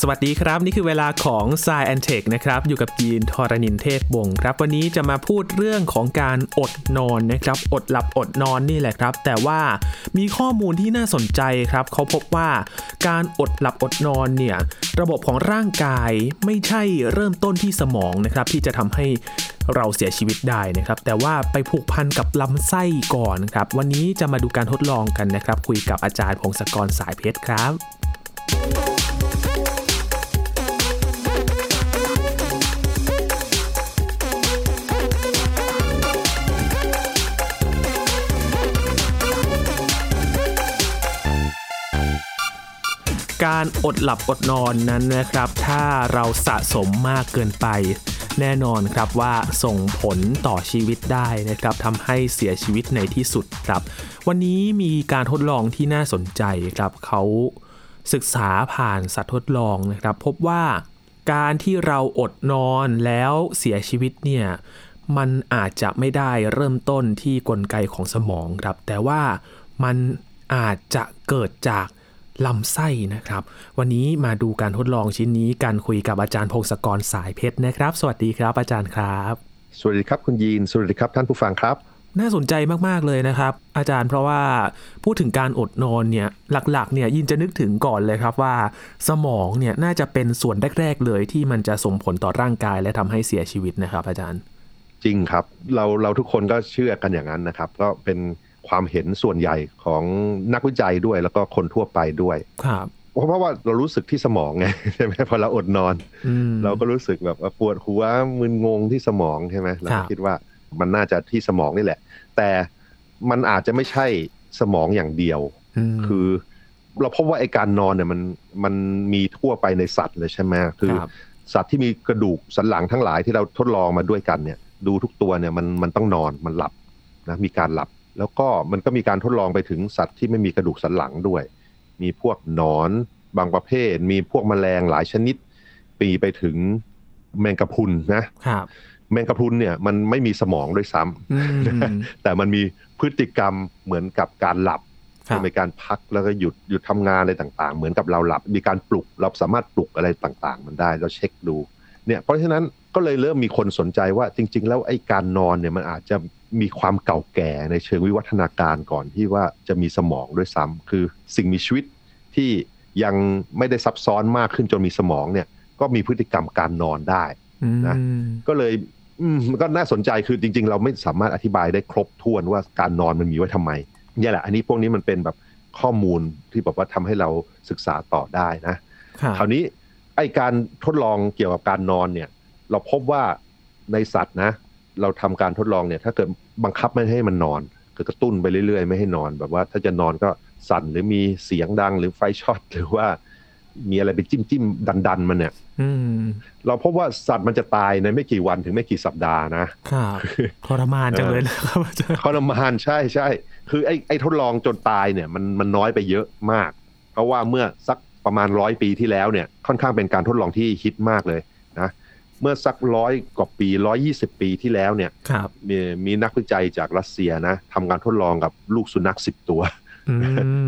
สวัสดีครับ นี่คือเวลาของ s ซแอนเทคนะครับ อยู่กับยีนทอรณินเทพบงครับ วันนี้จะมาพูดเรื่องของการอดนอนนะครับ อดหลับอดนอนนี่แหละครับ แต่ว่ามีข้อมูลที่น่าสนใจครับ เขาพบว่าการอดหลับอดนอนเนี่ยระบบของร่างกายไม่ใช่เริ่มต้นที่สมองนะครับที่จะทำให้เราเสียชีวิตได้นะครับ แต่ว่าไปผูกพันกับลำไส้ก่อนครับ วันนี้จะมาดูการทดลองกันนะครับ คุยกับอาจารย์พงศกรสายเพชรครับ การอดหลับอดนอนนั้นนะครับ ถ้าเราสะสมมากเกินไป แน่นอนครับว่าส่งผลต่อชีวิตได้นะครับทำให้เสียชีวิตในที่สุดครับ วันนี้มีการทดลองที่น่าสนใจครับเขาศึกษาผ่านสัตว์ทดลองนะครับ พบว่าการที่เราอดนอนแล้วเสียชีวิตเนี่ยมันอาจจะไม่ได้เริ่มต้นที่กลไกของสมองครับ แต่ว่ามันอาจจะเกิดจาก ลำไส้นะครับ วันนี้มาดูการทดลองชิ้นนี้การคุยกับอาจารย์พงศกรสายเพชรนะครับ สวัสดีครับอาจารย์ครับ สวัสดีครับคุณยีน สวัสดีครับท่านผู้ฟังครับ น่าสนใจมาก ๆ เลยนะครับ อาจารย์เพราะว่าพูดถึงการอดนอนเนี่ยหลักๆเนี่ยยินจะนึกถึงก่อนเลยครับว่า สมองเนี่ยน่าจะเป็นส่วนแรก ๆ เลยที่มันจะส่งผลต่อร่างกายและทำให้เสียชีวิตนะครับ อาจารย์ จริงครับ เราเราทุกคนก็เชื่อกันอย่างนั้นนะครับ ก็เป็น ความเห็นส่วนใหญ่ของนักวิจัยด้วยแล้วก็คนทั่วไปด้วยครับเพราะว่าเรารู้สึกที่สมองไงใช่ไหมพอเราอดนอนอืมเราก็รู้สึกแบบว่าปวดหัวมึนงงที่สมองใช่ไหมเราครัก็บคิดว่ามันน่าจะที่สมองนี่แหละ แต่มันอาจจะไม่ใช่สมองอย่างเดียวมคือ เราพบว่าไอการนอนเนี่ยมันมันมีทั่วไปในสัตว์เลยใช่ไหมคือครับสัตว์ที่มีกระดูกสันหลังทั้งหลายที่เราทดลองมาด้วยกันเนี่ย ดูทุกตัวเนี่ยมันมันต้องนอนมันหลับนะมีการหลับ แล้วก็มันก็มีการทดลองไปถึงสัตว์ที่ไม่มีกระดูกสันหลังด้วย มีพวกหนอนบางประเภท มีพวกแมลงหลายชนิด ปีไปถึงแมงกะพรุนนะครับแมงกะพรุนเนี่ยมันไม่มีสมองด้วยซ้ำอืมแต่มันมีพฤติกรรมเหมือนกับการหลับครับในการพักแล้วก็หยุดหยุดทำงานอะไรต่าง ๆ เหมือนกับเราหลับ มีการปลุกเราสามารถปลุกอะไรต่าง ๆ มันได้ เราเช็คดู เนี่ยเพราะฉะนั้นก็เลยเริ่มมีคนสนใจว่าจริง ๆ แล้วไอ้การนอนเนี่ยมันอาจจะมีความเก่าแก่ในเชิงวิวัฒนาการก่อนที่ว่าจะมีสมองด้วยซ้ำคือสิ่งมีชีวิตที่ยังไม่ได้ซับซ้อนมากขึ้นจนมีสมองเนี่ย ก็มีพฤติกรรมการนอนได้อืมนะก็เลยอืมมันก็น่าสนใจคือจริง ๆ เราไม่สามารถอธิบายได้ครบถ้วนว่าการนอนมันมีไว้ทำไมเนี่ยแหละ อันนี้พวกนี้มันเป็นแบบข้อมูลที่แบบว่าทำให้เราศึกษาต่อได้นะครับคราวนี้ ไอการทดลองเกี่ยวกับการนอนเนี่ย เราพบว่าในสัตว์นะ เราทำการทดลองเนี่ย ถ้าเกิดบังคับไม่ให้มันนอนคือกระตุ้นไปเรื่อยๆ ไม่ให้นอนแบบว่า ถ้าจะนอนก็สั่นหรือมีเสียงดังหรือไฟช็อตหรือว่ามีอะไรไปจิ้มจิ้มดันดันๆมันเนี่ยอืมเราพบว่าสัตว์มันจะตายในไม่กี่วันถึงไม่กี่สัปดาห์นะครับทรมานจังเลยนะครับอาจารย์ทรมานใช่ใช่คือไอ้ไอ้ทดลองจนตายเนี่ย มันมันน้อยไปเยอะมาก เพราะว่าเมื่อสัก ประมาณร้อยปีที่แล้วเนี่ยค่อนข้างเป็นการทดลองที่ฮิตมากเลยนะเมื่อสักร้อยกว่าปีร้อยี่สิบปีที่แล้วเนี่ยครับมีมีนักวิจัยจากรัสเซียนะทำการทดลองกับลูกสุนัขสิบตัวอืม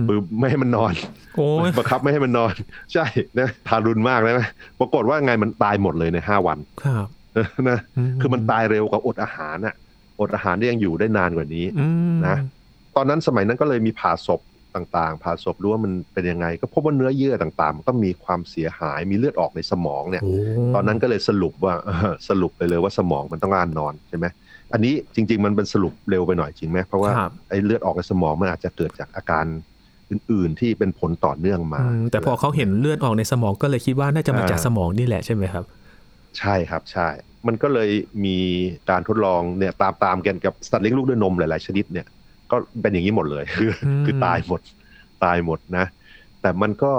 คือไม่ให้มันนอนโอ้ยบังคับไม่ให้มันนอน ใช่นะทารุณมากเลยนะปรากฏว่าไงมันตายหมดเลยในห้าวันครับนะคือมันตายเร็วกว่าอดอาหารน่ะอดอาหารได้ยังอยู่ได้นานกว่านี้อืมนะตอนนั้นสมัยนั้นก็เลยมีผ่าศพ ต่างๆ ผ่าศพดูว่ามันเป็นยังไง ก็พบว่าเนื้อเยื่อต่างๆมันก็มีความเสียหายมีเลือดออกในสมองเนี่ยโอ้ตอนนั้นก็เลยสรุปว่าเออสรุปไปเลยว่าสมองมันต้องการนอนใช่ไหมอันนี้จริง ๆ มันเป็นสรุปเร็วไปหน่อยจริงไหมเพราะว่าครับไอ้เลือดออกในสมองมันอาจจะเกิดจากอาการอื่นๆที่เป็นผลต่อเนื่องมาอืมแต่พอเขาเห็นเลือดออกในสมองก็เลยคิดว่าน่าจะมาจากอ่าสมองนี่แหละใช่ไหมครับ ใช่ครับใช่ มันก็เลยมีการทดลองเนี่ยตามตามๆกันกับสัตว์เลี้ยงลูกด้วยนมหลายๆชนิดเนี่ยก็เป็นอย่างนี้หมดเลยคืออืมคือตายหมด ตายหมดนะ แต่มันก็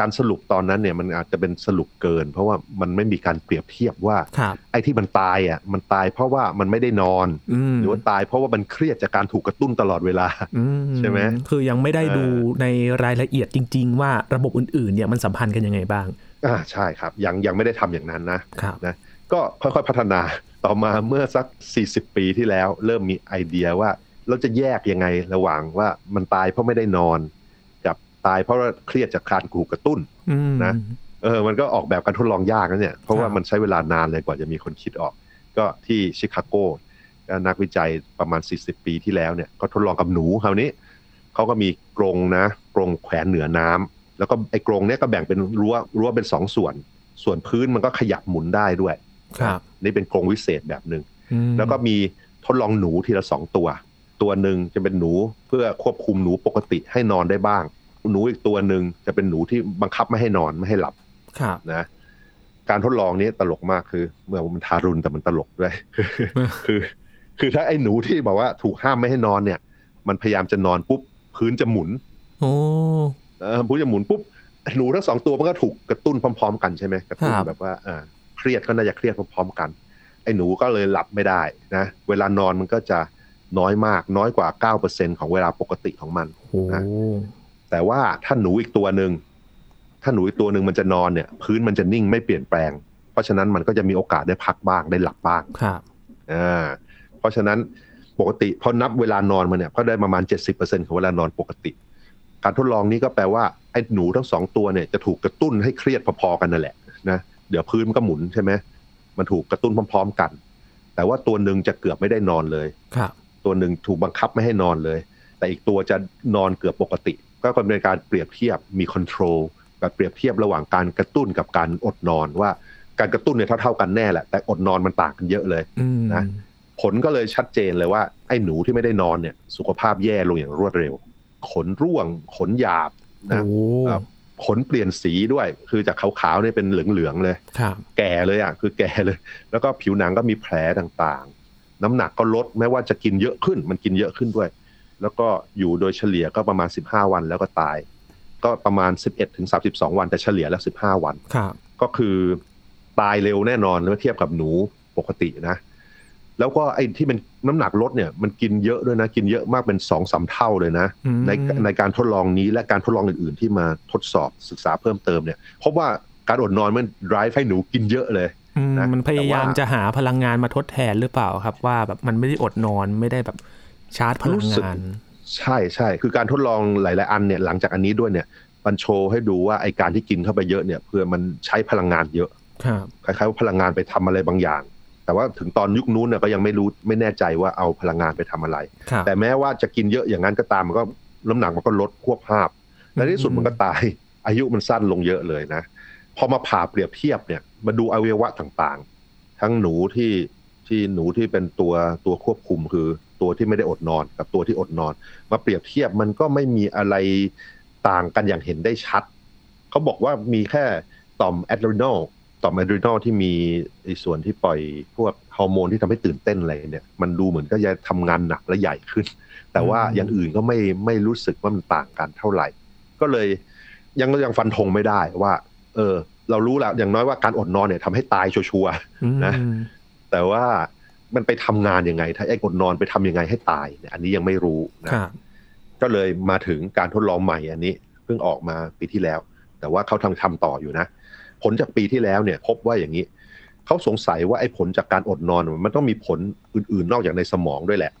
การสรุปตอนนั้นเนี่ยมันอาจจะเป็นสรุปเกิน เพราะว่ามันไม่มีการเปรียบเทียบว่าครับไอ้ที่มันตายอะมันตายเพราะว่ามันไม่ได้นอนอืมหรือว่าตายเพราะว่ามันเครียดจากการถูกกระตุ้นตลอดเวลาอืใช่ไหมคือยังไม่ได้เออดูในรายละเอียดจริง ๆ ว่าระบบอื่นๆเนี่ยมันสัมพันธ์กันยังไงบ้างอ่าใช่ครับยังยังไม่ได้ทำอย่างนั้นนะครับนะก็ค่อยๆพัฒนาต่อมาเมื่อสัก 40 ปีที่แล้ว เริ่มมีไอเดียว่าเราจะแยกยังไงระหว่างว่ามันตายเพราะไม่ได้นอนกับ ตายเพราะว่าเครียดจากการถูกกระตุ้นอืมนะเเออมันก็ออกแบบการทดลองยากนะเนี่ยเพราะว่าครับมันใช้เวลานานเลยกว่าจะมีคนคิดออก ก็ที่ชิคาโกก็นักวิจัยประมาณ 40 ปีที่แล้วเนี่ยก็ทดลองกับหนูคราวนี้เขาก็มีกรงนะกรงแขวนเหนือน้ำแล้วก็ไอ้กรงเนี่ยก็แบ่งเป็นรั้วรั้วเป็นสองส่วน ส่วนพื้นมันก็ขยับหมุนได้ด้วยครับนี่เป็นกรงวิเศษแบบหนึ่งอืมแล้วก็มีทดลองหนูทีละสองตัว ตัวหนึ่งจะเป็นหนูเพื่อควบคุมหนูปกติให้นอนได้บ้าง หนูอีกตัวหนึ่งจะเป็นหนูที่บังคับไม่ให้นอนไม่ให้หลับครับนะ การทดลองนี้ตลกมากคือ เมื่อมันทารุณแต่มันตลกด้วย คือ คือถ้าไอ้หนูที่บอกว่าถูกห้ามไม่ให้นอนเนี่ย มันพยายามจะนอนปุ๊บพื้นจะหมุนโอ้เออพื้นจะหมุนปุ๊บหนูทั้งสองตัวมันก็ถูกกระตุ้นพร้อม ๆ กันใช่ไหมกระตุ้นครับแบบว่าอ่าเครียดก็น่าจะเครียดพร้อมๆกัน ไอ้หนูก็เลยหลับไม่ได้นะเวลานอนมันก็จะน้อยมากน้อยกว่า 9%ของเวลาปกติของมันโอ้นะ แต่ว่าถ้าหนูอีกตัวหนึ่งถ้าหนูอีกตัวหนึ่งมันจะนอนเนี่ย พื้นมันจะนิ่งไม่เปลี่ยนแปลง เพราะฉะนั้นมันก็จะมีโอกาสได้พักบ้างได้หลับบ้างครับอ่าเพราะฉะนั้นปกติพอนับเวลานอนมาเนี่ยก็ได้ประมาณ 70%ของเวลานอนปกติ การทดลองนี้ก็แปลว่าไอ้หนูทั้งสองตัวเนี่ยจะถูกกระตุ้นให้เครียดพอๆกันนั่นแหละนะเดี๋ยวพื้นมันก็หมุนใช่ไหมมันถูกกระตุ้นพร้อม ๆ กัน แต่ว่าตัวหนึ่งจะเกือบไม่ได้นอนเลยครับตัวหนึ่งถูกบังคับไม่ให้นอนเลย แต่อีกตัวจะนอนเกือบปกติ ก็เป็นการเปรียบเทียบมีคอนโทรลกับเปรียบเทียบระหว่างการกระตุ้นกับการอดนอนว่าการกระตุ้นเนี่ยเท่าๆกันแน่แหละแต่อดนอนมันต่างกันเยอะเลยอืมนะผลก็เลยชัดเจนเลยว่าไอ้หนูที่ไม่ได้นอนเนี่ยสุขภาพแย่ลงอย่างรวดเร็ว ขนร่วง ขนหยาบนะโอ้ครับขนเปลี่ยนสีด้วย คือจากขาวๆเนี่ยเป็นเหลืองๆเลยครับแก่เลยอะคือแก่เลย แล้วก็ผิวหนังก็มีแผลต่างๆ น้ำหนักก็ลดแม้ว่าจะกินเยอะขึ้น มันกินเยอะขึ้นด้วย แล้วก็อยู่โดยเฉลี่ยก็ประมาณ 15 วันแล้วก็ตาย ก็ประมาณ 11ถึง32 วันแต่เฉลี่ยแล้ว 15 วันครับก็คือตายเร็วแน่นอนเมื่อเทียบกับหนูปกตินะ แล้วก็ไอ้ที่เป็นน้ำหนักลดเนี่ย มันกินเยอะด้วยนะ กินเยอะมากเป็นสองสามเท่าเลยนะอืมในในการทดลองนี้และการทดลองอื่น ๆ ที่มาทดสอบศึกษาเพิ่มเติมเนี่ยพบว่าการอดนอนมัน drive ให้หนูกินเยอะเลยอืมนะมันพยายามแต่ว่าจะหาพลังงานมาทดแทนหรือเปล่าครับ ว่าแบบมันไม่ได้อดนอนไม่ได้แบบ ชาร์จพลังรู้สึกงาน ใช่ใช่คือการทดลองหลาย ๆ อันเนี่ยหลังจากอันนี้ด้วยเนี่ยมันโชว์ให้ดูว่าไอการที่กินเข้าไปเยอะเนี่ยเพื่อมันใช้พลังงานเยอะครับคล้ายๆว่าพลังงานไปทำอะไรบางอย่าง แต่ว่าถึงตอนยุคนู้นเนี่ยก็ยังไม่รู้ไม่แน่ใจว่าเอาพลังงานไปทำอะไรครับแต่แม้ว่าจะกินเยอะอย่างนั้นก็ตามมันก็น้ำหนักมันก็ลดควบภาพในที่สุดมันก็ตาย อายุมันสั้นลงเยอะเลยนะพอมาผ่าเปรียบเทียบเนี่ยมาดูอวัยวะต่างๆ ทั้งหนูที่ที่หนูที่เป็นตัวตัวควบคุมคือ ตัวที่ไม่ได้อดนอนกับตัวที่อดนอน มาเปรียบเทียบมันก็ไม่มีอะไรต่างกันอย่างเห็นได้ชัด เขาบอกว่ามีแค่ต่อม adrenal ต่อม adrenal ที่มีไอ้ส่วนที่ปล่อยพวกฮอร์โมนที่ทำให้ตื่นเต้นอะไรเนี่ยมันดูเหมือนก็จะทำงานหนักและใหญ่ขึ้น แต่ว่าอืมอย่างอื่นก็ไม่ไม่รู้สึกว่ามันต่างกันเท่าไหร่ ก็เลยยังยังฟันธงไม่ได้ว่า เออ เรารู้แล้วอย่างน้อยว่าการอดนอนเนี่ยทำให้ตายชัวร์อืมนะๆแต่ว่า มันไปทำงานยังไง ถ้าไอ้อดนอนไปทำยังไงให้ตายเนี่ยอันนี้ยังไม่รู้นะครับก็เลยมาถึงการทดลองใหม่อันนี้ เพิ่งออกมาปีที่แล้ว แต่ว่าเขาทำทำต่ออยู่นะ ผลจากปีที่แล้วเนี่ย พบว่าอย่างนี้เขาสงสัยว่าไอ้ผลจากการอดนอนมันต้องมีผลอื่นๆ นอกจากในสมองด้วยแหละ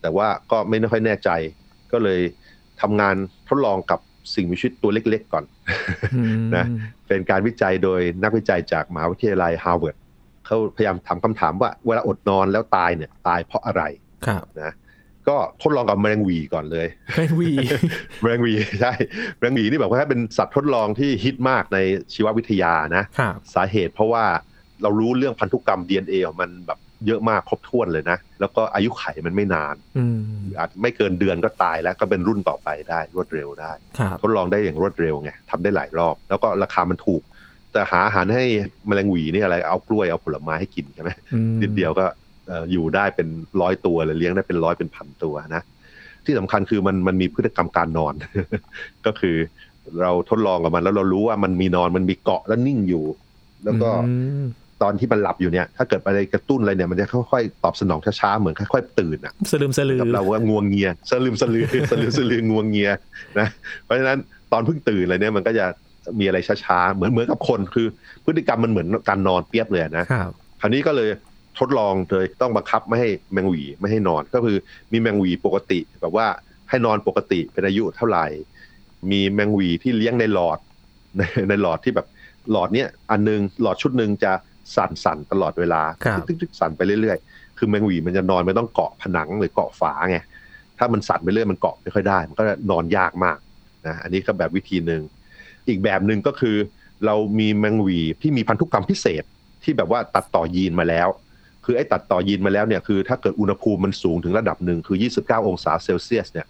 แต่ว่าก็ไม่ค่อยแน่ใจ ก็เลยทำงานทดลองกับสิ่งมีชีวิตตัวเล็กๆก่อนอืมนะเป็นการวิจัยโดยนักวิจัยจากมหาวิทยาลัยฮาร์วาร์ด เขาพยายามถามคำถามว่าเวลาอดนอนแล้วตายเนี่ยตายเพราะอะไรครับนะก็ทดลองกับแมลงหวีก่อนเลยเป็นหวีแมลงหวีใช่แมลงหวีนี่แบบว่าเป็นสัตว์ทดลองที่ฮิตมากในชีววิทยานะครับสาเหตุเพราะว่าเรารู้เรื่องพันธุกรรม DNA ของมันแบบเยอะมากครบถ้วนเลยนะ แล้วก็อายุขัยมันไม่นานอืมอาจไม่เกินเดือนก็ตายแล้วก็เป็นรุ่นต่อไปได้รวดเร็วได้ครับทดลองได้อย่างรวดเร็วไงทำได้หลายรอบ แล้วก็ราคามันถูก แต่หาอาหารให้แมลงหวีนี่อะไร เอากล้วยเอาผลไม้ให้กินใช่ไหมอืมนิดเดียวก็เอ่ออยู่ได้เป็นร้อยตัวเลยเลี้ยงได้เป็นร้อยเป็นพันตัวนะที่สำคัญคือมันมันมีพฤติกรรมการนอน ก็คือเราทดลองกับมันแล้วเรารู้ว่ามันมีนอนมันมีเกาะแล้วนิ่งอยู่ แล้วก็อืมตอนที่มันหลับอยู่เนี่ย ถ้าเกิดอะไรกระตุ้นอะไรเนี่ยมันจะค่อยๆตอบสนองช้าๆเหมือนค่อยๆตื่นอะสลืมสลือกับเราว่างวงเงียสลืมสลือสลืมสลืองวงเงียนะเพราะฉะนั้นตอนเพิ่งตื่นอะไรเนี่ยมันก็จะ มีอะไรช้าๆ เหมือนเหมือนกับคนคือพฤติกรรมมันเหมือนการนอนเปียบเลยนะครับคราวนี้ก็เลยทดลองเลยต้องบังคับไม่ให้แมงหวีไม่ให้นอนก็คือมีแมงหวีปกติแบบว่าให้นอนปกติเป็นอายุเท่าไหร่ มีแมงหวีที่เลี้ยงในหลอดในในหลอดที่แบบหลอดเนี้ยอันนึงหลอดชุดหนึ่งจะสั่นสั่นตลอดเวลาครับตึกๆสั่นไปเรื่อยๆ คือแมงหวีมันจะนอนไม่ต้องเกาะผนังหรือเกาะฝาไงถ้ามันสั่นไปเรื่อยมันเกาะไม่ค่อยได้ มันก็นอนยากมากนะอันนี้ก็แบบวิธีหนึ่ง อีกแบบหนึ่งก็คือ เรามีแมงหวีที่มีพันธุกรรมพิเศษที่แบบว่าตัดต่อยีนมาแล้ว คือไอ้ตัดต่อยีนมาแล้วเนี่ยคือถ้าเกิดอุณหภูมิมันสูงถึงระดับหนึ่งคือ 29 องศาเซลเซียสเนี่ย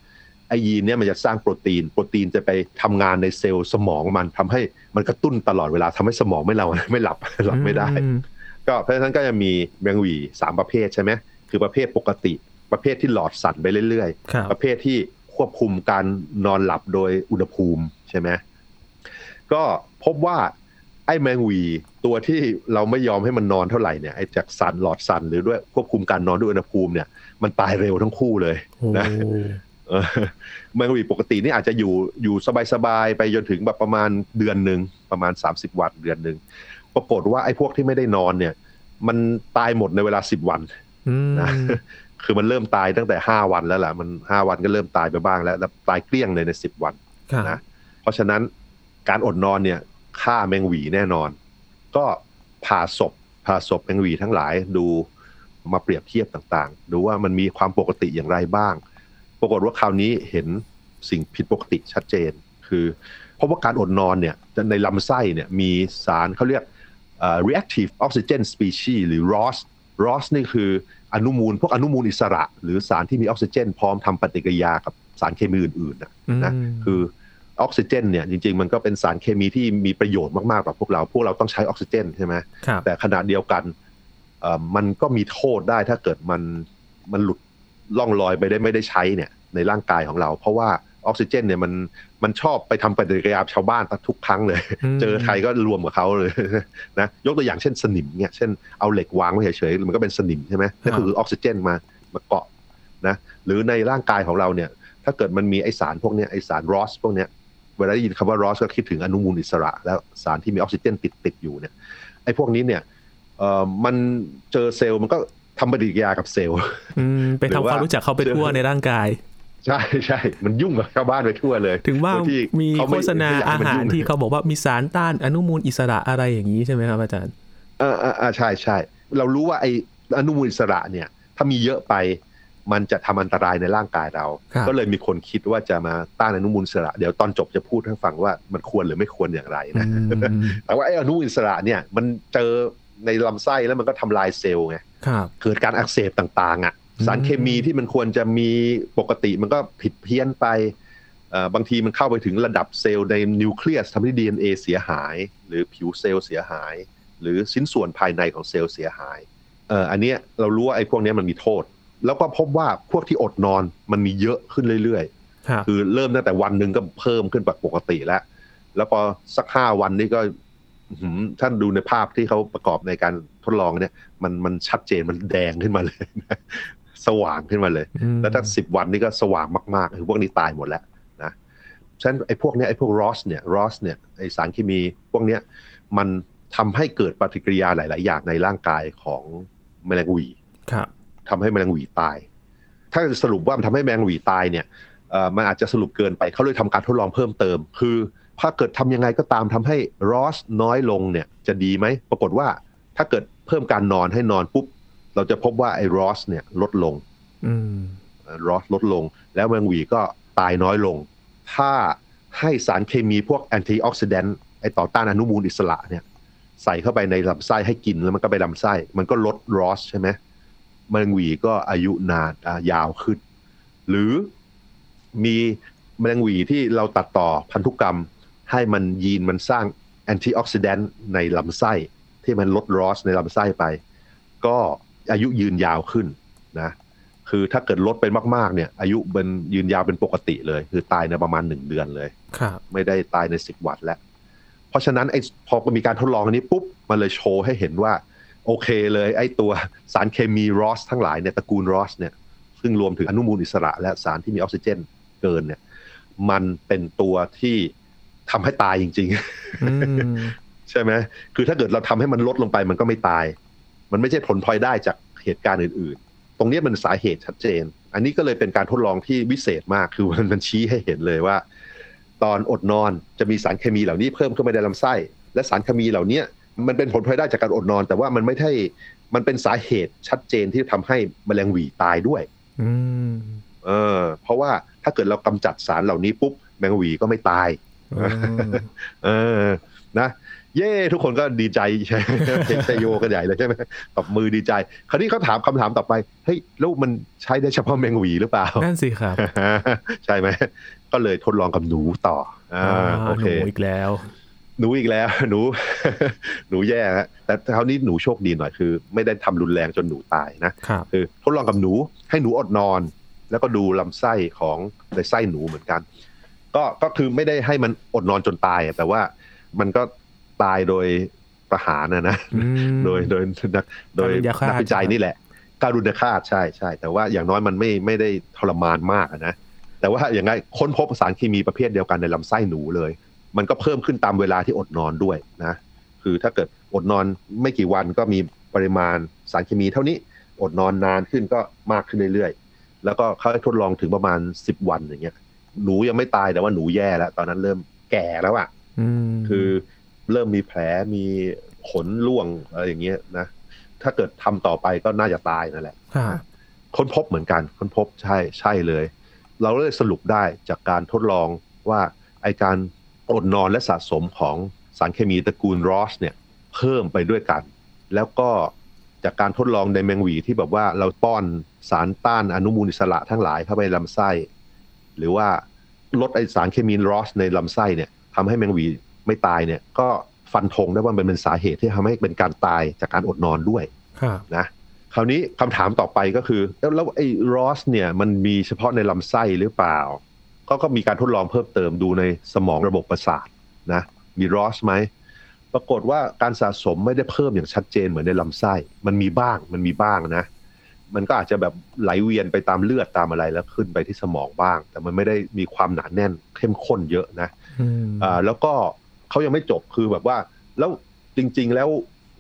ไอยีนเนี่ยมันจะสร้างโปรตีน โปรตีนจะไปทำงานในเซลล์สมองมันทำให้มันกระตุ้นตลอดเวลาทำให้สมองไม่เราไม่หลับหลับไม่ได้อืมก็เพราะฉะนั้นก็จะมีแมงหวีสามประเภทใช่ไหมคือประเภทปกติ ประเภทที่หลอดสั่นไปเรื่อยครับๆประเภทที่ควบคุมการนอนหลับโดยอุณหภูมิใช่ไหม ก็พบว่าไอ้แมงหวีตัวที่เราไม่ยอมให้มันนอนเท่าไหร่เนี่ยไอ้จากสั่นหลอดสั่นหรือด้วยควบคุมการนอนด้วยอุณหภูมิเนี่ยมันตายเร็วทั้งคู่เลยโอ้นะเออแมงหวีปกตินี่อาจจะอยู่อยู่สบายๆไปจนถึงแบบประมาณเดือนหนึ่งประมาณ 30 วันเดือนหนึ่งปรากฏว่าไอ้พวกที่ไม่ได้นอนเนี่ย มันตายหมดในเวลา10วันอืมนะคือมันเริ่มตายตั้งแต่5วันแล้วแหละมัน5วันก็เริ่มตายไปบ้างแล้วแล้วตายเกลี้ยงเลยใน10วันครับนะเพราะฉะนั้น การอดนอนเนี่ยฆ่าแมงหวีแน่นอน ก็ผ่าศพผ่าศพแมงหวีทั้งหลายดูมาเปรียบเทียบต่างๆ ดูว่ามันมีความปกติอย่างไรบ้าง ปรากฏว่าคราวนี้เห็นสิ่งผิดปกติชัดเจน คือเพราะว่าการอดนอนเนี่ยในลำไส้เนี่ยมีสารเขาเรียกเอ่อ reactive oxygen species หรือ ROS ROS นี่คืออนุมูล พวกอนุมูลอิสระ หรือสารที่มีออกซิเจน พร้อมทำปฏิกิริยากับสารเคมีอื่นๆนะนะอืมคือ ออกซิเจนเนี่ยจริงๆ มันก็เป็นสารเคมีที่มีประโยชน์มากๆกับพวกเรา พวกเราต้องใช้ออกซิเจนใช่ไหมครับแต่ขณะเดียวกันเอ่อมันก็มีโทษได้ถ้าเกิดมันมันหลุดล่องลอยไปได้ไม่ได้ใช้เนี่ยในร่างกายของเรา เพราะว่าออกซิเจนเนี่ยมันมันชอบไปทำปฏิกิริยากับชาวบ้านทุกครั้งเลยมเจอใครก็รวมกับเขาเลยนะยกตัวอย่างเช่นสนิมเนี่ยเช่นเอาเหล็กวางไว้เฉยๆมันก็เป็นสนิมใช่ไหมนั่นคือออกซิเจนมามาเกาะนะหรือในร่างกายของเราเนี่ยถ้าเกิดมันมีไอสารพวกเนี้ยไอสารรอสพวกเนี้ย เวลาได้ยินคำว่ารอสก็คิดถึงอนุมูลอิสระ แล้วสารที่มีออกซิเจนติดติดๆอยู่เนี่ยไอพวกนี้เนี่ยเอ่อมันเจอเซลล์มันก็ทำปฏิกิริยากับเซลล์อืมไปหรือทำว่าความรู้จักเขาไปทั่วในร่างกาย ใช่ใช่มันยุ่งกับชาวบ้านไปทั่วเลย ถึงว่าโดยที่มีเขโฆไม่ษณาไม่ยกอาให้มันหารยุ่งที่เขาบอกว่ามีสารต้านอนุมูลอิสระอะไรอย่างนี้ใช่ไหมครับอาจารย์อ่าอ่าอ่าใช่ใช่เรารู้ว่าไออนุมูลอิสระเนี่ย ถ้ามีเยอะไป มันจะทำอันตรายในร่างกายเราครับก็เลยมีคนคิดว่าจะมาต้านอนุมูลอิสระ เดี๋ยวตอนจบจะพูดให้ฟังว่ามันควรหรือไม่ควรอย่างไรนะอืมแต่ว่าไออนุมูลอิสระเนี่ยมันเจอในลำไส้แล้วมันก็ทำลายเซลล์ไงครับเกิดการอักเสบต่างๆอะอืมสารเคมีที่มันควรจะมีปกติมันก็ผิดเพี้ยนไปเอ่อบางทีมันเข้าไปถึงระดับเซลล์ในนิวเคลียสทำให้ DNA เสียหาย หรือผิวเซลล์เสียหาย หรือชิ้นส่วนภายในของเซลล์เสียหายเอ่ออันเนี้ยเรารู้ว่าไอ้พวกเนี้ยมันมีโทษ แล้วก็พบว่าพวกที่อดนอนมันมีเยอะขึ้นเรื่อยๆครับคือเริ่มตั้งแต่วันหนึ่งก็เพิ่มขึ้นจากปกติแล้ว แล้วพอสักห้าวันนี้ก็อื้อหือท่านดูในภาพที่เขาประกอบในการทดลองเนี่ย มันมันชัดเจนมันแดงขึ้นมาเลยสว่างขึ้นมาเลยอืมแล้วถ้าสิบวันนี้ก็สว่างมากๆคือพวกนี้ตายหมดแล้วนะฉะนั้นไอ้พวกเนี้ยไอ้พวกรอสเนี่ยรอสเนี่ยไอ้สารเคมีพวกเนี้ยมันทำให้เกิดปฏิกิริยาหลาย ๆ อย่างในร่างกายของแมลงหวีครับ ทำให้แมลงหวีตาย ถ้าจะสรุปว่ามันทำให้แมลงหวีตายเนี่ยเอ่อมันอาจจะสรุปเกินไปเขาเลยทำการทดลองเพิ่มเติม คือถ้าเกิดทำยังไงก็ตามทำให้รอสน้อยลงเนี่ยจะดีไหม ปรากฏว่าถ้าเกิดเพิ่มการนอนให้นอนปุ๊บ เราจะพบว่าไอ้รอสเนี่ยลดลงอืมรอสลดลง แล้วแมลงหวีก็ตายน้อยลง ถ้าให้สารเคมีพวก antioxidant ไอ้ต่อต้านอนุมูลอิสระเนี่ย ใส่เข้าไปในลำไส้ให้กินแล้วมันก็ไปลำไส้ มันก็ลด ROS ใช่ไหม แมลงหวีก็อายุนานอ่ายาวขึ้น หรือมีแมลงหวีที่เราตัดต่อพันธุกรรม ให้มันยีนมันสร้าง antioxidant ในลำไส้ที่มันลด ROS ในลำไส้ไป ก็อายุยืนยาวขึ้นนะคือถ้าเกิดลดไปมากๆเนี่ย อายุเป็นยืนยาวเป็นปกติเลย คือตายในประมาณหนึ่งเดือนเลยครับไม่ได้ตายในสิบวันแล้ว เพราะฉะนั้นไอ้พอมีการทดลองอันนี้ปุ๊บ มันเลยโชว์ให้เห็นว่า โอเคเลยไอ้ตัวสารเคมีรอสทั้งหลายเนี่ยตระกูลรอสเนี่ยซึ่งรวมถึงอนุมูลอิสระ และสารที่มีออกซิเจนเกินเนี่ย มันเป็นตัวที่ทำให้ตายจริงๆอืมใช่ไหมคือถ้าเกิดเราทำให้มันลดลงไปมันก็ไม่ตาย มันไม่ใช่ผลพลอยได้จากเหตุการณ์อื่น ๆ ตรงนี้มันสาเหตุชัดเจน อันนี้ก็เลยเป็นการทดลองที่วิเศษมากคือมันมันชี้ให้เห็นเลยว่า ตอนอดนอนจะมีสารเคมีเหล่านี้เพิ่มขึ้นมาในลำไส้ และสารเคมีเหล่านี้ มันเป็นผลพลอยได้จากการอดนอน แต่ว่ามันไม่ใช่มันเป็นสาเหตุชัดเจนที่ทำให้แมลงหวีตายด้วยอืมเออ เพราะว่าถ้าเกิดเรากำจัดสารเหล่านี้ปุ๊บแมงหวีก็ไม่ตายอืมเออนะเย่ทุกคนก็ดีใจใช่ไหมเพลงไซโยกันใหญ่เลยใช่ไหมตบมือดีใจ คราวนี้เขาถามคำถามต่อไปเฮ้ยแล้วมันใช้ได้เฉพาะแมงหวีหรือเปล่านั่นสิครับ ใช่ไหมก็เลยทดลองกับหนูต่ออ่าโอหเคนูอีกแล้ว หนูอีกแล้วหนู หนูแย่ฮะแต่คราวนี้หนูโชคดีหน่อยคือ ไม่ได้ทำรุนแรงจนหนูตายนะครับคือทดลองกับหนูให้หนูอดนอน แล้วก็ดูลำไส้ของในไส้หนูเหมือนกัน ก็ก็คือไม่ได้ให้มันอดนอนจนตายอะแต่ว่ามันก็ตายโดยประหารนะนะอืมโดยโดยนักโดยการุญยฆาตนักวิจัยนี่แหละการุณยฆาตใช่ใช่แต่ว่าอย่างน้อยมันไม่ไม่ได้ทรมานมากอะนะแต่ว่าอย่างไงค้นพบสารเคมีประเภทเดียวกันในลำไส้หนูเลย มันก็เพิ่มขึ้นตามเวลาที่อดนอนด้วยนะ คือถ้าเกิดอดนอนไม่กี่วันก็มีปริมาณสารเคมีเท่านี้อดนอนนานขึ้นก็มากขึ้นเรื่อยๆ แล้วก็เขาให้ทดลองถึงประมาณสิบวันอย่างเงี้ย หนูยังไม่ตายแต่ว่าหนูแย่แล้ว ตอนนั้นเริ่มแก่แล้วอะอืมคือเริ่มมีแผลมีขนร่วงอะไรอย่างเงี้ยนะ ถ้าเกิดทำต่อไปก็น่าจะตายนั่นแหละครับค้นพบเหมือนกัน ค้นพบใช่ใช่เลย เราเลยสรุปได้จากการทดลองว่าไอการ อดนอนและสะสมของสารเคมีตระกูลรอสเนี่ยเพิ่มไปด้วยกัน แล้วก็จากการทดลองในแมงหวีที่แบบว่าเราป้อนสารต้านอนุมูลอิสระทั้งหลายเข้าไปในลำไส้ หรือว่าลดไอสารเคมีรอสในลำไส้เนี่ยทำให้แมงหวีไม่ตายเนี่ย ก็ฟันธงได้ว่ามันเป็นสาเหตุที่ทำให้เป็นการตายจากการอดนอนด้วยครับนะคราวนี้คำถามต่อไปก็คือแล้วแล้วไอ้รอสเนี่ยมันมีเฉพาะในลำไส้หรือเปล่า ก็ก็มีการทดลองเพิ่มเติมดูในสมองระบบประสาทนะมี ROS ไหมปรากฏว่าการสะสมไม่ได้เพิ่มอย่างชัดเจนเหมือนในลำไส้ มันมีบ้างมันมีบ้างนะ มันก็อาจจะแบบไหลเวียนไปตามเลือดตามอะไรแล้วขึ้นไปที่สมองบ้าง แต่มันไม่ได้มีความหนาแน่นเข้มข้นเยอะนะอืมอ่าแล้วก็เขายังไม่จบคือแบบว่า แล้วจริง ๆแล้ว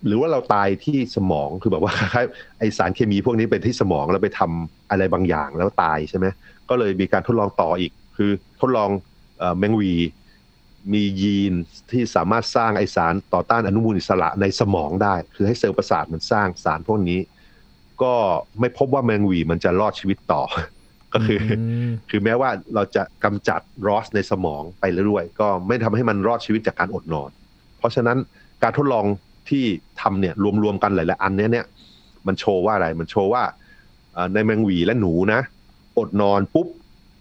หรือว่าเราตายที่สมองคือแบบว่าคล้ายๆไอ้สารเคมีพวกนี้เป็นที่สมองแล้วไปทำอะไรบางอย่างแล้วตายใช่ไหมก็เลยมีการทดลองต่ออีก คือทดลองเอ่อแมงวีมียีนที่สามารถสร้างไอสารต่อต้านอนุมูลอิสระในสมองได้ คือให้เซลล์ประสาทมันสร้างสารพวกนี้ ก็ไม่พบว่าแมงวีมันจะรอดชีวิตต่อ ก็คืออมคือแม้ว่าเราจะกำจัดรอสในสมองไปเรื่อยๆก็ไม่ทำให้มันรอดชีวิตจากการอดนอน เพราะฉะนั้นการทดลองที่ทำเนี่ยรวมๆกันหลายๆอันเนี้ยเนี่ย มันโชว์ว่าอะไรมันโชว์ว่าเอ่อในแมงหวีและหนูนะ อดนอนปุ๊บ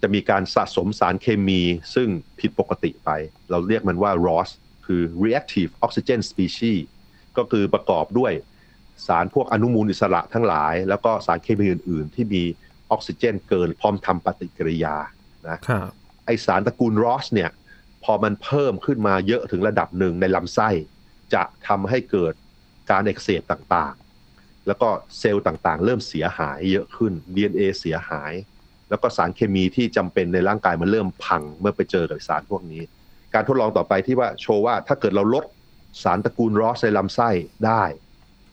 จะมีการสะสมสารเคมีซึ่งผิดปกติไป เราเรียกมันว่า ROS คือ reactive oxygen species ก็คือประกอบด้วยสารพวกอนุมูลอิสระทั้งหลาย แล้วก็สารเคมีอื่น ๆ ที่มีออกซิเจนเกิน พร้อมทำปฏิกิริยานะครับไอสารตระกูลรอสเนี่ยพอมันเพิ่มขึ้นมาเยอะถึงระดับหนึ่งในลำไส้ จะทำให้เกิดการอักเสบต่างๆ แล้วก็เซลล์ต่างๆ เริ่มเสียหายเยอะขึ้น DNA เสียหาย แล้วก็สารเคมีที่จำเป็นในร่างกายมันเริ่มพังเมื่อไปเจอกับสารพวกนี้ การทดลองต่อไปที่ว่าโชว์ว่าถ้าเกิดเราลดสารตระกูลรอสในลำไส้ได้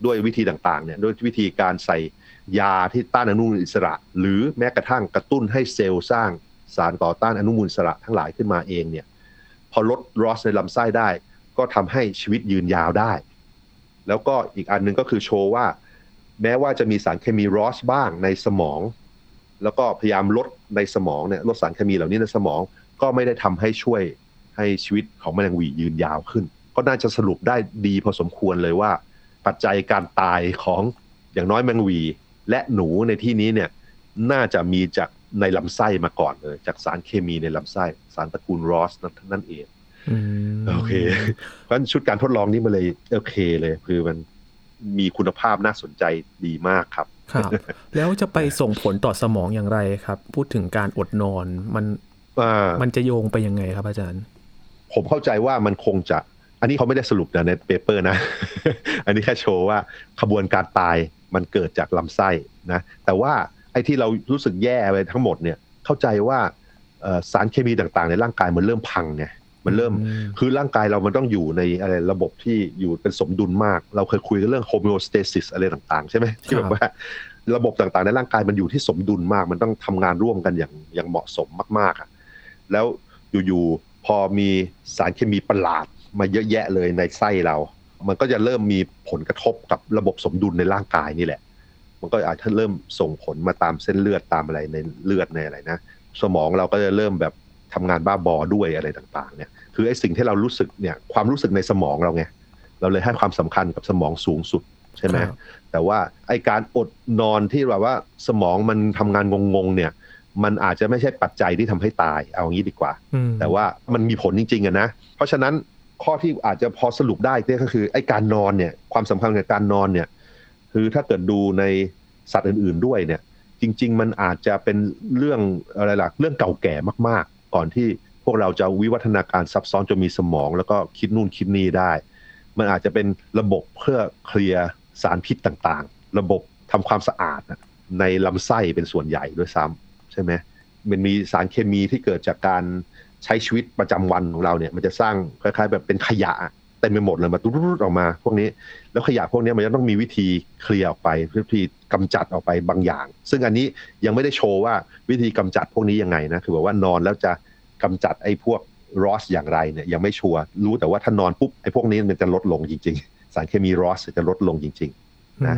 ด้วยวิธีต่างๆเนี่ยด้วยวิธีการใส่ยาที่ต้านอนุมูลอิสระ หรือแม้กระทั่งกระตุ้นให้เซลล์สร้างสารต่อต้านอนุมูลอิสระทั้งหลายขึ้นมาเองเนี่ย พอลดรอสในลำไส้ได้ ก็ทำให้ชีวิตยืนยาวได้ แล้วก็อีกอันหนึงก็คือโชว์ว่า แม้ว่าจะมีสารเคมีรอสบ้างในสมอง แล้วก็พยายามลดในสมองเนี่ยลดสารเคมีเหล่านี้ในสมองก็ไม่ได้ทำให้ช่วยให้ชีวิตของแมลงหวียืนยาวขึ้น ก็น่าจะสรุปได้ดีพอสมควรเลยว่า ปัจจัยการตายของอย่างน้อยแมงหวี และหนูในที่นี้เนี่ยน่าจะมีจากในลำไส้มาก่อนเลย จากสารเคมีในลำไส้สารตระกูล ROS นั่นนั่นเองอืมโอเคเพราะฉะนั้นชุดการทดลองนี้มาเลยโอเคเลย คือมันมีคุณภาพน่าสนใจดีมากครับ ครับ แล้วจะไปส่งผลต่อสมองอย่างไรครับ พูดถึงการอดนอนมันอ่ามันจะโยงไปยังไงครับอาจารย์ ผมเข้าใจว่ามันคงจะ อันนี้เขาไม่ได้สรุปนะใน paper นะ อันนี้แค่โชว์ว่าขบวนการตายมันเกิดจากลำไส้นะ แต่ว่าไอ้ที่เรารู้สึกแย่ไปทั้งหมดเนี่ย เข้าใจว่าเอ่อสารเคมีต่างๆ ในร่างกายมันเริ่มพังไง มันเริ่มอืมคือร่างกายเรามันต้องอยู่ในอะไรระบบที่อยู่เป็นสมดุลมาก เราเคยคุยกันเรื่อง homeostasis อะไรต่างๆ ใช่ไหมที่แบบว่าระบบต่างๆ ในร่างกายมันอยู่ที่สมดุลมาก มันต้องทำงานร่วมกันอย่างอย่างเหมาะสมมากๆอะแล้วอยู่ๆพอมีสารเคมีประหลาดมาเยอะแยะเลยในไส้เรา มันก็จะเริ่มมีผลกระทบกับระบบสมดุลในร่างกายนี่แหละ มันก็อาจจะเริ่มส่งผลมาตามเส้นเลือดตามอะไรในเลือดในอะไรนะ สมองเราก็จะเริ่มแบบ ทำงานบ้าบอด้วยอะไรต่างๆเนี่ยคือไอ้สิ่งที่เรารู้สึกเนี่ยความรู้สึกในสมองเราไงเราเลยให้ความสำคัญกับสมองสูงสุดใช่ไหมครับแต่ว่าไอการอดนอนที่แบบว่าสมองมันทำงานงงๆเนี่ย มันอาจจะไม่ใช่ปัจจัยที่ทำให้ตาย เอางี้ดีกว่าอืมแต่ว่ามันมีผลจริงๆอะนะเพราะฉะนั้นข้อที่อาจจะพอสรุปได้เนี่ยก็คือไอ้การนอนเนี่ยความสำคัญกับการนอนเนี่ยคือถ้าเกิดดูในสัตว์อื่น ๆด้วยเนี่ย จริง ๆ มันอาจจะเป็นเรื่องอะไรล่ะเรื่องเก่าแก่มากๆ ก่อนที่พวกเราจะวิวัฒนาการซับซ้อนจนมีสมอง แล้วก็คิดนู่นคิดนี่ได้ มันอาจจะเป็นระบบเพื่อเคลียร์สารพิษต่างๆ ระบบทำความสะอาดในลำไส้เป็นส่วนใหญ่ด้วยซ้ำใช่ไหมมันมีสารเคมีที่เกิดจากการใช้ชีวิตประจำวันของเราเนี่ย มันจะสร้างคล้ายๆ แบบเป็นขยะ เต็มไปหมดเลยมาตุ๊ดๆออกมา พวกนี้ แล้วขยะพวกนี้มันจะต้องมีวิธีเคลียร์ออกไปวิธีกำจัดออกไปบางอย่าง ซึ่งอันนี้ยังไม่ได้โชว์ว่าวิธีกำจัดพวกนี้ยังไงนะคือแบบว่านอนแล้วจะกำจัดไอ้พวกรอสอย่างไรเนี่ยยังไม่ชัวร์รู้แต่ว่าถ้านอนปุ๊บไอ้พวกนี้มันจะลดลงจริง ๆ สารเคมีรอสจะลดลงจริง ๆ นะ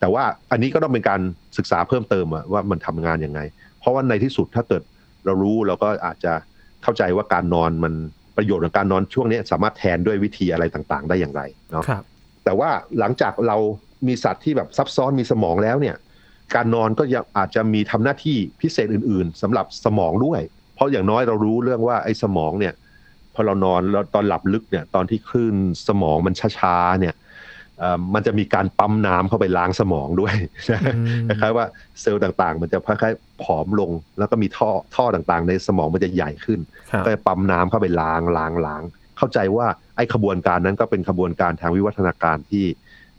แต่ว่าอันนี้ก็ต้องเป็นการศึกษาเพิ่มเติมว่ามันทำงานยังไง เพราะว่าในที่สุดถ้าเกิดเรารู้เราก็อาจจะเข้าใจว่าการนอนมัน ประโยชน์ของการนอนช่วงนี้สามารถแทนด้วยวิธีอะไรต่างๆ ได้อย่างไรเนาะครับแต่ว่าหลังจากเรามีสัตว์ที่แบบซับซ้อนมีสมองแล้วเนี่ย การนอนก็ยังอาจจะมีทำหน้าที่พิเศษอื่น ๆสำหรับสมองด้วย เพราะอย่างน้อยเรารู้เรื่องว่าไอ้สมองเนี่ยพอเรานอนแล้วตอนหลับลึกเนี่ย ตอนที่คลื่นสมองมันช้าๆเนี่ยเอ่อ มันจะมีการปั๊มน้ำเข้าไปล้างสมองด้วยอืมคล้ายๆว่าเซลล์ต่างๆ มันจะคล้ายๆผอมลง แล้วก็มีท่อท่อต่างๆ ในสมองมันจะใหญ่ขึ้นครับก็จะปั๊มน้ำเข้าไปล้างล้างล้าง เข้าใจว่าไอ้ขบวนการนั้นก็เป็นขบวนการทางวิวัฒนาการที่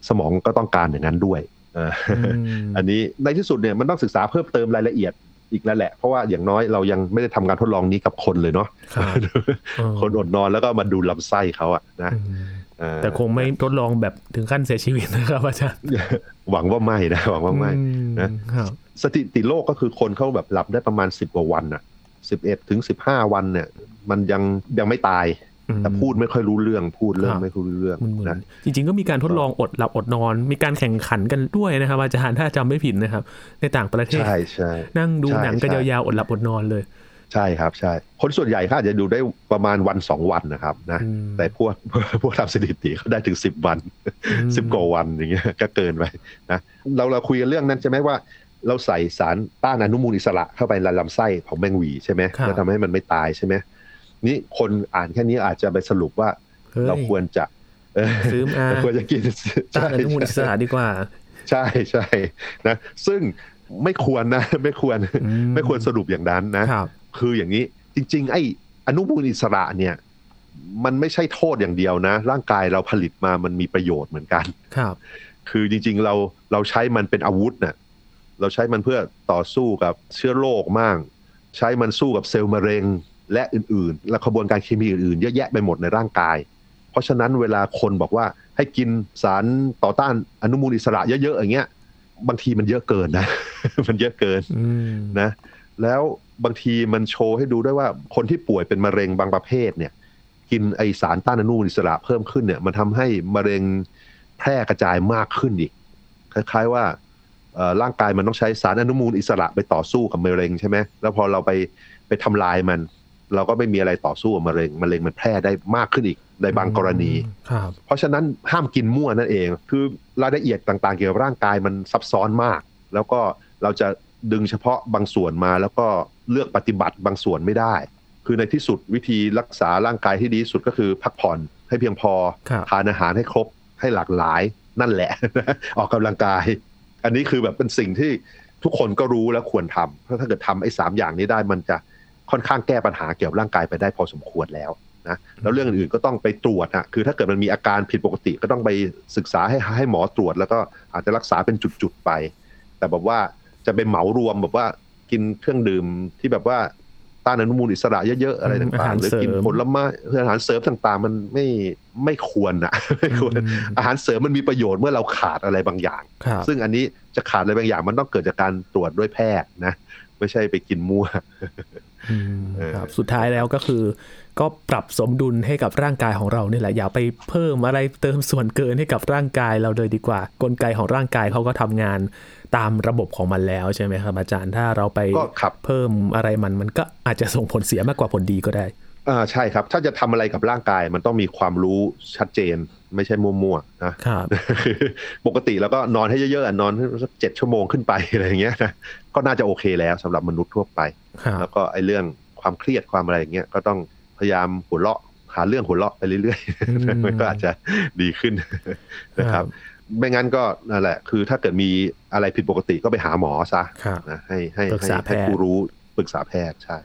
สมองก็ต้องการอย่างนั้นด้วยเอออมอันนี้ในที่สุดเนี่ยมันต้องศึกษาเพิ่มเติมรายละเอียดอีกแล้วแหละ เพราะว่าอย่างน้อยเรายังไม่ได้ทำการทดลองนี้กับคนเลยเนาะครับเออคนอดนอนแล้วก็มาดูลำไส้เขาอะนะอืมเออ แต่คงไม่ทดลองแบบถึงขั้นเสียชีวิตนะครับอาจารย์หวังว่าไม่นะหวังว่าไม่อืมนะครับสถิติโลกก็คือคนเขาแบบหลับได้ประมาณสิบกว่าวันน่ะสิบเอ็ดถึงสิบห้าวันเนี่ย มันยังยังไม่ตายอืมแต่พูดไม่ค่อยรู้เรื่องพูดเรื่อคงรับไม่ค่อยรู้เรื่องมันเหมือนนะจริง ๆ ก็มีการทดลองอดหลับอดนอน มีการแข่งขันกันด้วยนะครับอาจารย์ถ้าจำไม่ผิดนะครับ ในต่างประเทศใช่ใช่นั่งดูใช่หนังกันใช่ยาวๆอดหลับอดนอนเลย ใช่ครับใช่ คนส่วนใหญ่เขาอาจจะดูได้ประมาณวันสองวันนะครับนะอืมแต่พวกพวกทำสถิติเขาได้ถึงสิบวันอืมสิบกว่าวันอย่างเงี้ยก็เกินไปนะเราเราคุยกันเรื่องนั้นใช่ไหมว่า เราใส่สารต้านอนุมูลอิสระเข้าไปในลำไส้ของแมงหวีใช่ไหมครับแล้วทำให้มันไม่ตายใช่ไหมนี่คนอ่านแค่นี้อาจจะไปสรุปว่าเฮ้ยเราควรจะเออซื้อมาเราควรจะกินต้านอนุมูลอิสระดีกว่า ใช่ใช่นะซึ่งไม่ควรนะ ไม่ควรอืไม่ควรสรุปอย่างนั้นนะ ครับคืออย่างนี้จริง ๆ ไอ้อนุมูลอิสระเนี่ยมันไม่ใช่โทษอย่างเดียวนะ ร่างกายเราผลิตมามันมีประโยชน์เหมือนกันครับ คือจริง ๆ เราเราใช้มันเป็นอาวุธน่ะเราใช้มันเพื่อต่อสู้กับเชื้อโรคมั่งใช้มันสู้กับเซลล์มะเร็งและอื่นๆ และขบวนการเคมีอื่นๆ เยอะแยะไปหมดในร่างกาย เพราะฉะนั้นเวลาคนบอกว่าให้กินสารต่อต้านอนุมูลอิสระเยอะๆอย่างเงี้ย บางทีมันเยอะเกินนะ มันเยอะเกินอืมนะ แล้วบางทีมันโชว์ให้ดูด้วยว่าคนที่ป่วยเป็นมะเร็งบางประเภทเนี่ยกินไอสารต้านอนุมูลอิสระเพิ่มขึ้นเนี่ยมันทำให้มะเร็งแพร่กระจายมากขึ้นอีก คล้าย ๆว่าเอ่อร่างกายมันต้องใช้สารอนุมูลอิสระไปต่อสู้กับมะเร็งใช่ไหมแล้วพอเราไปไปทำลายมัน เราก็ไม่มีอะไรต่อสู้กับมะเร็งมะเร็งมันแพร่ได้มากขึ้นอีกในบางกรณีครับเพราะฉะนั้นห้ามกินมั่วนั่นเอง คือรายละเอียดต่างๆ เกี่ยวกับร่างกายมันซับซ้อนมาก แล้วก็เราจะ ดึงเฉพาะบางส่วนมาแล้วก็เลือกปฏิบัติบางส่วนไม่ได้ คือในที่สุดวิธีรักษาร่างกายที่ดีที่สุดก็คือพักผ่อนให้เพียงพอครับทานอาหารให้ครบให้หลากหลายนั่นแหละ ออกกำลังกาย อันนี้คือแบบเป็นสิ่งที่ทุกคนก็รู้และควรทำเพราะถ้าเกิดทำไอ้สามอย่างนี้ได้มันจะค่อนข้างแก้ปัญหาเกี่ยวกับร่างกายไปได้พอสมควรแล้วนะแล้วเรื่องอื่นๆก็ต้องไปตรวจอะคือถ้าเกิดมันมีอาการผิดปกติก็ต้องไปศึกษาให้ให้หมอตรวจ แล้วก็อาจจะรักษาเป็นจุดๆไป แต่แบบว่า จะเป็นเหมารวมแบบว่ากินเครื่องดื่มที่แบบว่าต้านอนุมูลอิสระเยอะๆอะไรอาต่าหางรๆหรือกินเสริมผลไม้อาหารเสริมต่างๆ มันไม่ไม่ควรนะไม่ควรอืมอาหารเสริมมันมีประโยชน์เมื่อเราขาดอะไรบางอย่างครับซึ่งอันนี้จะขาดอะไรบางอย่างมันต้องเกิดจากการตรวจด้วยแพทย์นะ ไม่ใช่ไปกินมั่วอืมครับสุดท้ายแล้วก็คือ ก็ปรับสมดุลให้กับร่างกายของเราเนี่ยแหละอย่าไปเพิ่มอะไรเติมส่วนเกินให้กับร่างกายเราเลยดีกว่า กลไกของร่างกายเขาก็ทำงานตามระบบของมันแล้วใช่ไหมครับอาจารย์ถ้าเราไปก็ครับเพิ่มอะไรมันมันก็อาจจะส่งผลเสียมากกว่าผลดีก็ได้ อ่าใช่ครับ ถ้าจะทำอะไรกับร่างกายมันต้องมีความรู้ชัดเจน ไม่ใช่มั่วๆนะครับปกติแล้วก็นอนให้เยอะๆอะนอนสักเจ็ดชั่วโมงขึ้นไปอะไรอย่างเงี้ยนะก็น่าจะโอเคแล้วสำหรับมนุษย์ทั่วไปครับแล้วก็ไอ้เรื่องความเครียดความอะไรอย่างเงี้ยก็ต้องพยายามหัวเราะหาเรื่องหัวเราะไปเรื่อยอืมๆมันก็อาจจะดีขึ้นนะครับไม่งั้นก็นั่นแหละ คือถ้าเกิดมีอะไรผิดปกติก็ไปหาหมอซะครับนะให้ให้ปรึกให้ษาแพทย์ให้ผู้รู้ปรึกษาแพทย์ใช่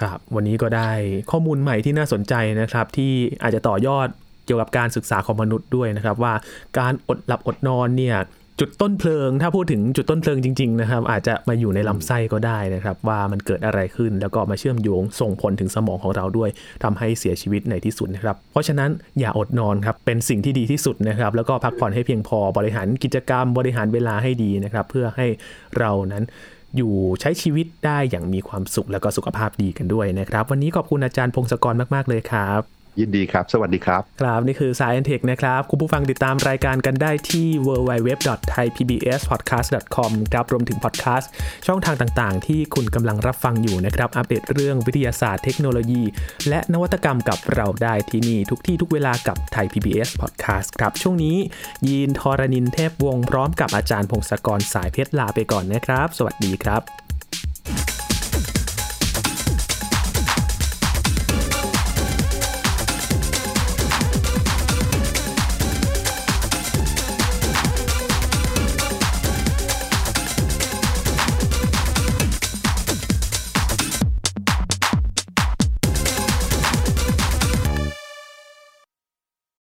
ครับวันนี้ก็ได้ข้อมูลใหม่ที่น่าสนใจนะครับ ที่อาจจะต่อยอดเกี่ยวกับการศึกษาของมนุษย์ด้วยนะครับ ว่าการอดหลับอดนอนเนี่ยจุดต้นเพลิง ถ้าพูดถึงจุดต้นเพลิงจริงๆนะครับ อาจจะมาอยู่ในลำไส้ก็ได้นะครับ ว่ามันเกิดอะไรขึ้นแล้วก็มาเชื่อมโยงส่งผลถึงสมองของเราด้วยทำให้เสียชีวิตในที่สุดนะครับ เพราะฉะนั้นอย่าอดนอนครับเป็นสิ่งที่ดีที่สุดนะครับ แล้วก็พักผ่อนให้เพียงพอบริหารกิจกรรมบริหารเวลาให้ดีนะครับ เพื่อให้เรานั้น อยู่ใช้ชีวิตได้อย่างมีความสุขแล้วก็สุขภาพดีกันด้วยนะครับ วันนี้ขอบคุณอาจารย์พงศกรมาก ๆ เลยครับ ยินดีครับ สวัสดีครับ ครับ นี่คือ Science Tech นะครับ คุณผู้ฟังติดตามรายการกันได้ที่ www.thaipbspodcast.com ครับ รวมถึงพอดแคสต์ช่องทางต่างๆ ที่คุณกำลังรับฟังอยู่นะครับ อัปเดตเรื่องวิทยาศาสตร์เทคโนโลยี และนวัตกรรมกับเราได้ที่นี่ ทุกที่ทุกเวลากับไทย PBS Podcast ครับ ช่วงนี้ ยีนทอรานินเทพวงศ์พร้อมกับอาจารย์พงศกรสายเพชรลาไปก่อนนะครับ สวัสดีครับ